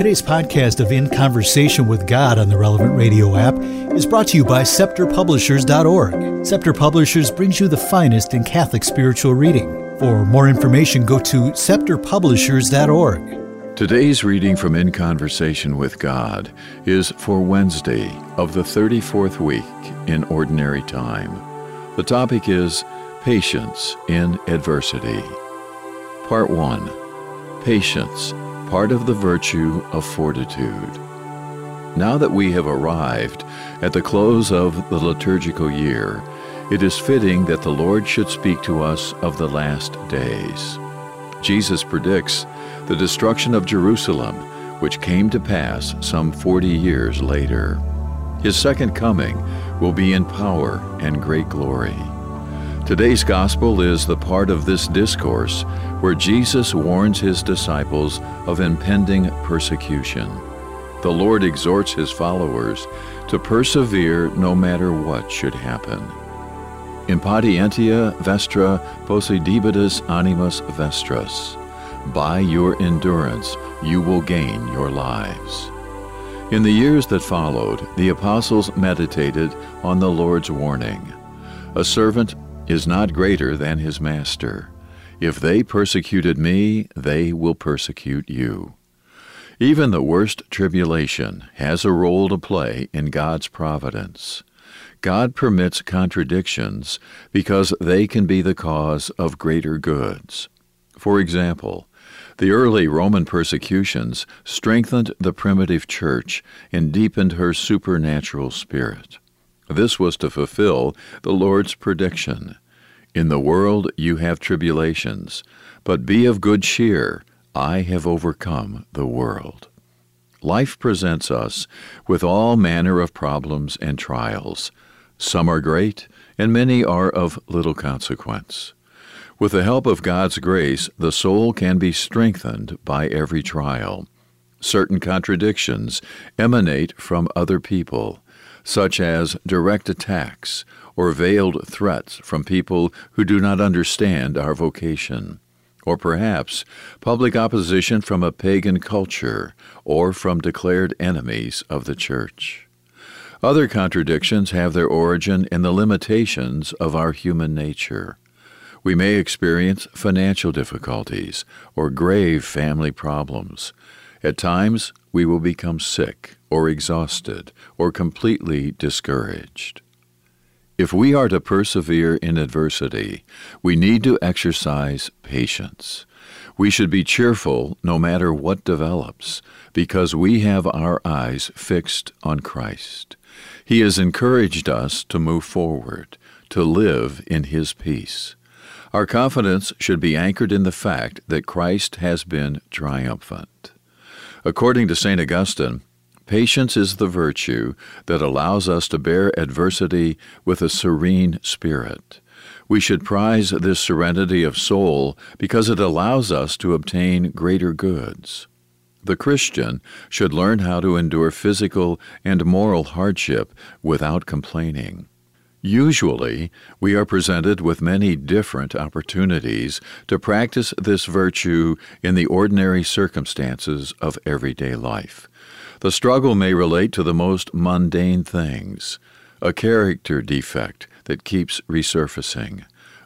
Today's podcast of In Conversation with God on the Relevant Radio app is brought to you by ScepterPublishers.org. Scepter Publishers brings you the finest in Catholic spiritual reading. For more information, go to ScepterPublishers.org. Today's reading from In Conversation with God is for Wednesday of the 34th week in Ordinary Time. The topic is Patience in Adversity. Part 1 Patience part of the virtue of fortitude. Now that we have arrived at the close of the liturgical year, it is fitting that the Lord should speak to us of the last days. Jesus predicts the destruction of Jerusalem, which came to pass some 40 years later. His second coming will be in power and great glory. Today's gospel is the part of this discourse where Jesus warns his disciples of impending persecution. The Lord exhorts his followers to persevere no matter what should happen. Impatientia vestra possidebitis animas vestras. By your endurance you will gain your lives. In the years that followed, the apostles meditated on the Lord's warning. A servant is not greater than his master. If they persecuted me, they will persecute you. Even the worst tribulation has a role to play in God's providence. God permits contradictions because they can be the cause of greater goods. For example, the early Roman persecutions strengthened the primitive church and deepened her supernatural spirit. This was to fulfill the Lord's prediction In the world you have tribulations, but be of good cheer. I have overcome the world. Life presents us with all manner of problems and trials. Some are great, and many are of little consequence. With the help of God's grace, the soul can be strengthened by every trial. Certain contradictions emanate from other people such as direct attacks or veiled threats from people who do not understand our vocation, or perhaps public opposition from a pagan culture or from declared enemies of the Church. Other contradictions have their origin in the limitations of our human nature. We may experience financial difficulties or grave family problems. At times, we will become sick or exhausted or completely discouraged. If we are to persevere in adversity, we need to exercise patience. We should be cheerful no matter what develops, because we have our eyes fixed on Christ. He has encouraged us to move forward, to live in His peace. Our confidence should be anchored in the fact that Christ has been triumphant. According to St. Augustine, patience is the virtue that allows us to bear adversity with a serene spirit. We should prize this serenity of soul because it allows us to obtain greater goods. The Christian should learn how to endure physical and moral hardship without complaining. Usually, we are presented with many different opportunities to practice this virtue in the ordinary circumstances of everyday life. The struggle may relate to the most mundane things a character defect that keeps resurfacing,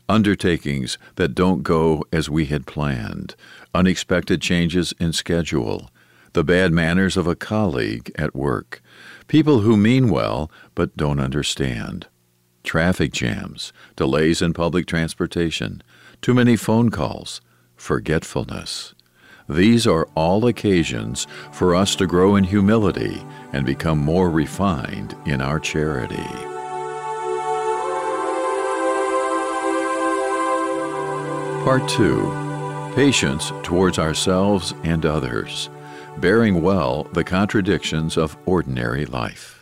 undertakings that don't go as we had planned, unexpected changes in schedule, the bad manners of a colleague at work, people who mean well but don't understand traffic jams, delays in public transportation, too many phone calls, forgetfulness. These are all occasions for us to grow in humility and become more refined in our charity. Part 2 Patience towards ourselves and others, bearing well the contradictions of ordinary life.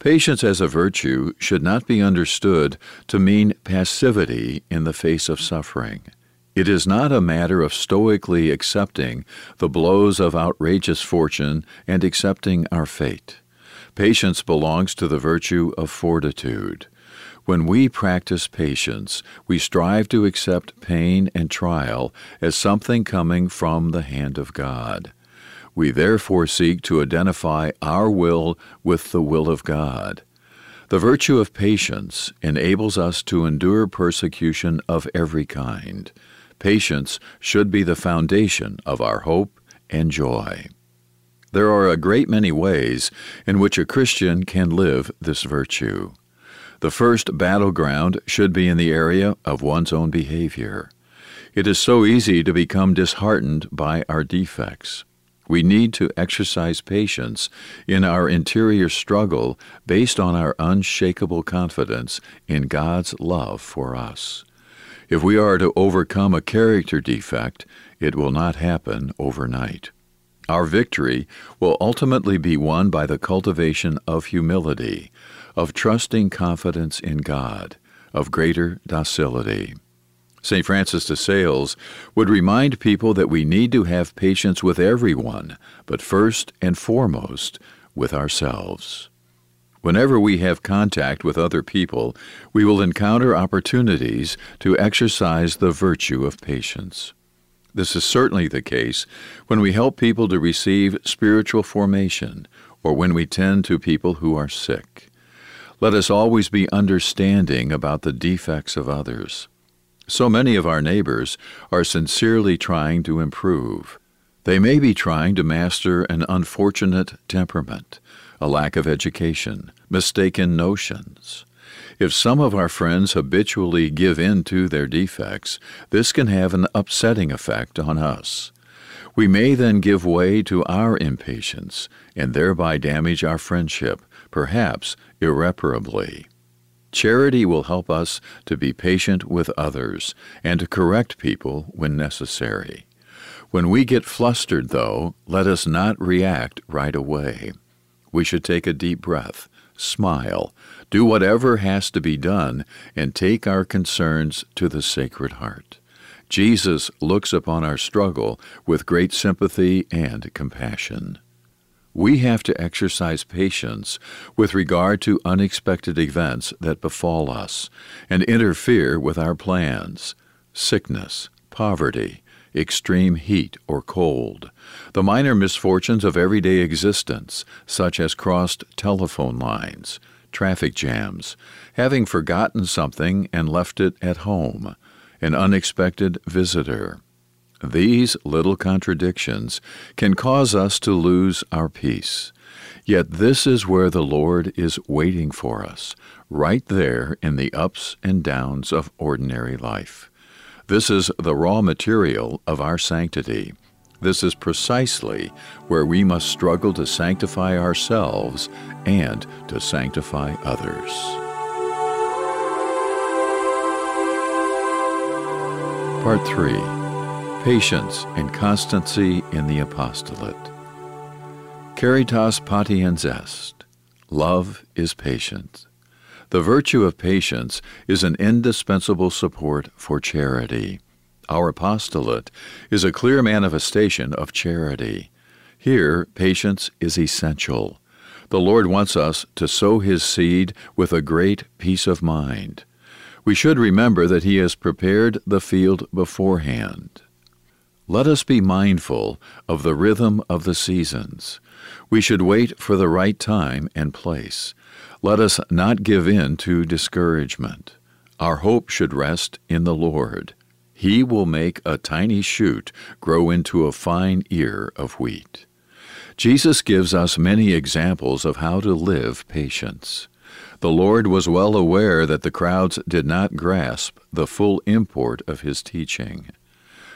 Patience as a virtue should not be understood to mean passivity in the face of suffering. It is not a matter of stoically accepting the blows of outrageous fortune and accepting our fate. Patience belongs to the virtue of fortitude. When we practice patience, we strive to accept pain and trial as something coming from the hand of God. We therefore seek to identify our will with the will of God. The virtue of patience enables us to endure persecution of every kind. Patience should be the foundation of our hope and joy. There are a great many ways in which a Christian can live this virtue. The first battleground should be in the area of one's own behavior. It is so easy to become disheartened by our defects. We need to exercise patience in our interior struggle based on our unshakable confidence in God's love for us. If we are to overcome a character defect, it will not happen overnight. Our victory will ultimately be won by the cultivation of humility, of trusting confidence in God, of greater docility. St. Francis de Sales would remind people that we need to have patience with everyone, but first and foremost with ourselves. Whenever we have contact with other people, we will encounter opportunities to exercise the virtue of patience. This is certainly the case when we help people to receive spiritual formation or when we tend to people who are sick. Let us always be understanding about the defects of others. So many of our neighbors are sincerely trying to improve. They may be trying to master an unfortunate temperament, a lack of education, mistaken notions. If some of our friends habitually give in to their defects, this can have an upsetting effect on us. We may then give way to our impatience and thereby damage our friendship, perhaps irreparably. Charity will help us to be patient with others and to correct people when necessary. When we get flustered, though, let us not react right away. We should take a deep breath, smile, do whatever has to be done, and take our concerns to the Sacred Heart. Jesus looks upon our struggle with great sympathy and compassion. We have to exercise patience with regard to unexpected events that befall us and interfere with our plans. Sickness, poverty, extreme heat or cold, the minor misfortunes of everyday existence, such as crossed telephone lines, traffic jams, having forgotten something and left it at home, an unexpected visitor these little contradictions can cause us to lose our peace. Yet this is where the Lord is waiting for us, right there in the ups and downs of ordinary life. This is the raw material of our sanctity. This is precisely where we must struggle to sanctify ourselves and to sanctify others. Part 3 patience and constancy in the apostolate. Caritas patiens est. Love is patient. The virtue of patience is an indispensable support for charity. Our apostolate is a clear manifestation of charity. Here, patience is essential. The Lord wants us to sow His seed with a great peace of mind. We should remember that He has prepared the field beforehand. Let us be mindful of the rhythm of the seasons. We should wait for the right time and place. Let us not give in to discouragement. Our hope should rest in the Lord. He will make a tiny shoot grow into a fine ear of wheat. Jesus gives us many examples of how to live patience. The Lord was well aware that the crowds did not grasp the full import of his teaching.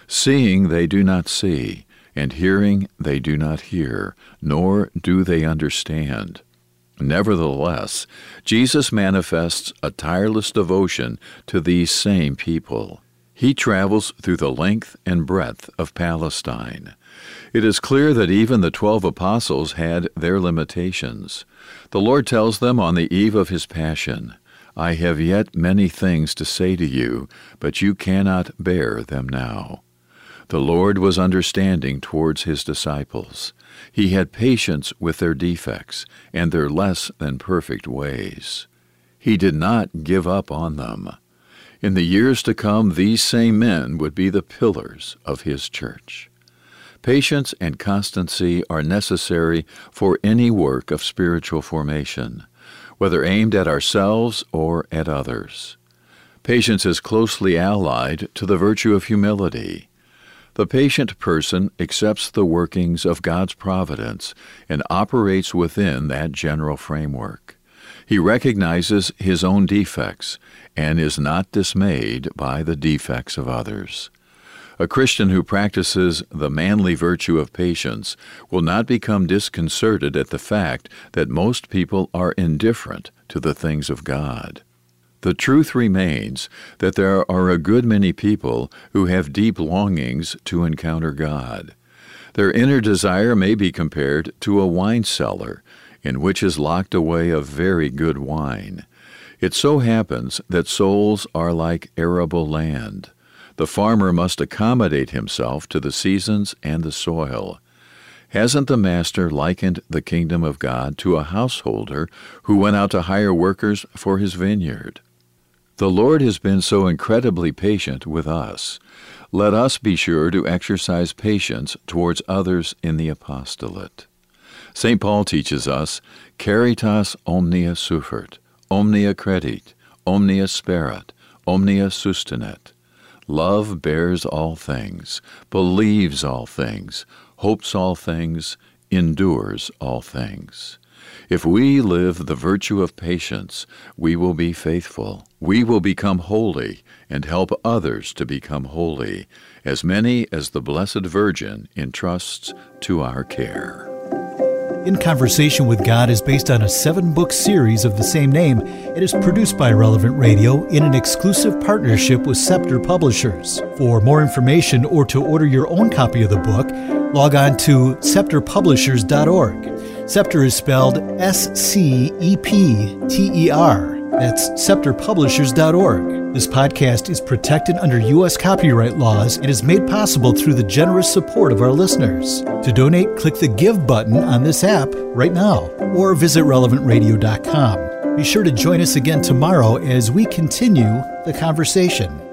Seeing they do not see, and hearing they do not hear, nor do they understand. Nevertheless, Jesus manifests a tireless devotion to these same people. He travels through the length and breadth of Palestine. It is clear that even the twelve apostles had their limitations. The Lord tells them on the eve of his passion, I have yet many things to say to you, but you cannot bear them now. The Lord was understanding towards his disciples. He had patience with their defects and their less than perfect ways. He did not give up on them. In the years to come, these same men would be the pillars of his church. Patience and constancy are necessary for any work of spiritual formation, whether aimed at ourselves or at others. Patience is closely allied to the virtue of humility. The patient person accepts the workings of God's providence and operates within that general framework. He recognizes his own defects and is not dismayed by the defects of others. A Christian who practices the manly virtue of patience will not become disconcerted at the fact that most people are indifferent to the things of God. The truth remains that there are a good many people who have deep longings to encounter God. Their inner desire may be compared to a wine cellar in which is locked away a very good wine. It so happens that souls are like arable land. The farmer must accommodate himself to the seasons and the soil. Hasn't the Master likened the kingdom of God to a householder who went out to hire workers for his vineyard? The Lord has been so incredibly patient with us. Let us be sure to exercise patience towards others in the apostolate. St. Paul teaches us, Caritas omnia suffert, omnia credit, omnia sperat, omnia sustinet. Love bears all things, believes all things, hopes all things, endures all things. If we live the virtue of patience, we will be faithful. We will become holy and help others to become holy, as many as the Blessed Virgin entrusts to our care. In Conversation with God is based on a seven book series of the same name. It is produced by Relevant Radio in an exclusive partnership with Scepter Publishers. For more information or to order your own copy of the book, log on to scepterpublishers.org. Scepter is spelled S C E P T E R. That's scepterpublishers.org. This podcast is protected under U.S. copyright laws and is made possible through the generous support of our listeners. To donate, click the Give button on this app right now or visit relevantradio.com. Be sure to join us again tomorrow as we continue the conversation.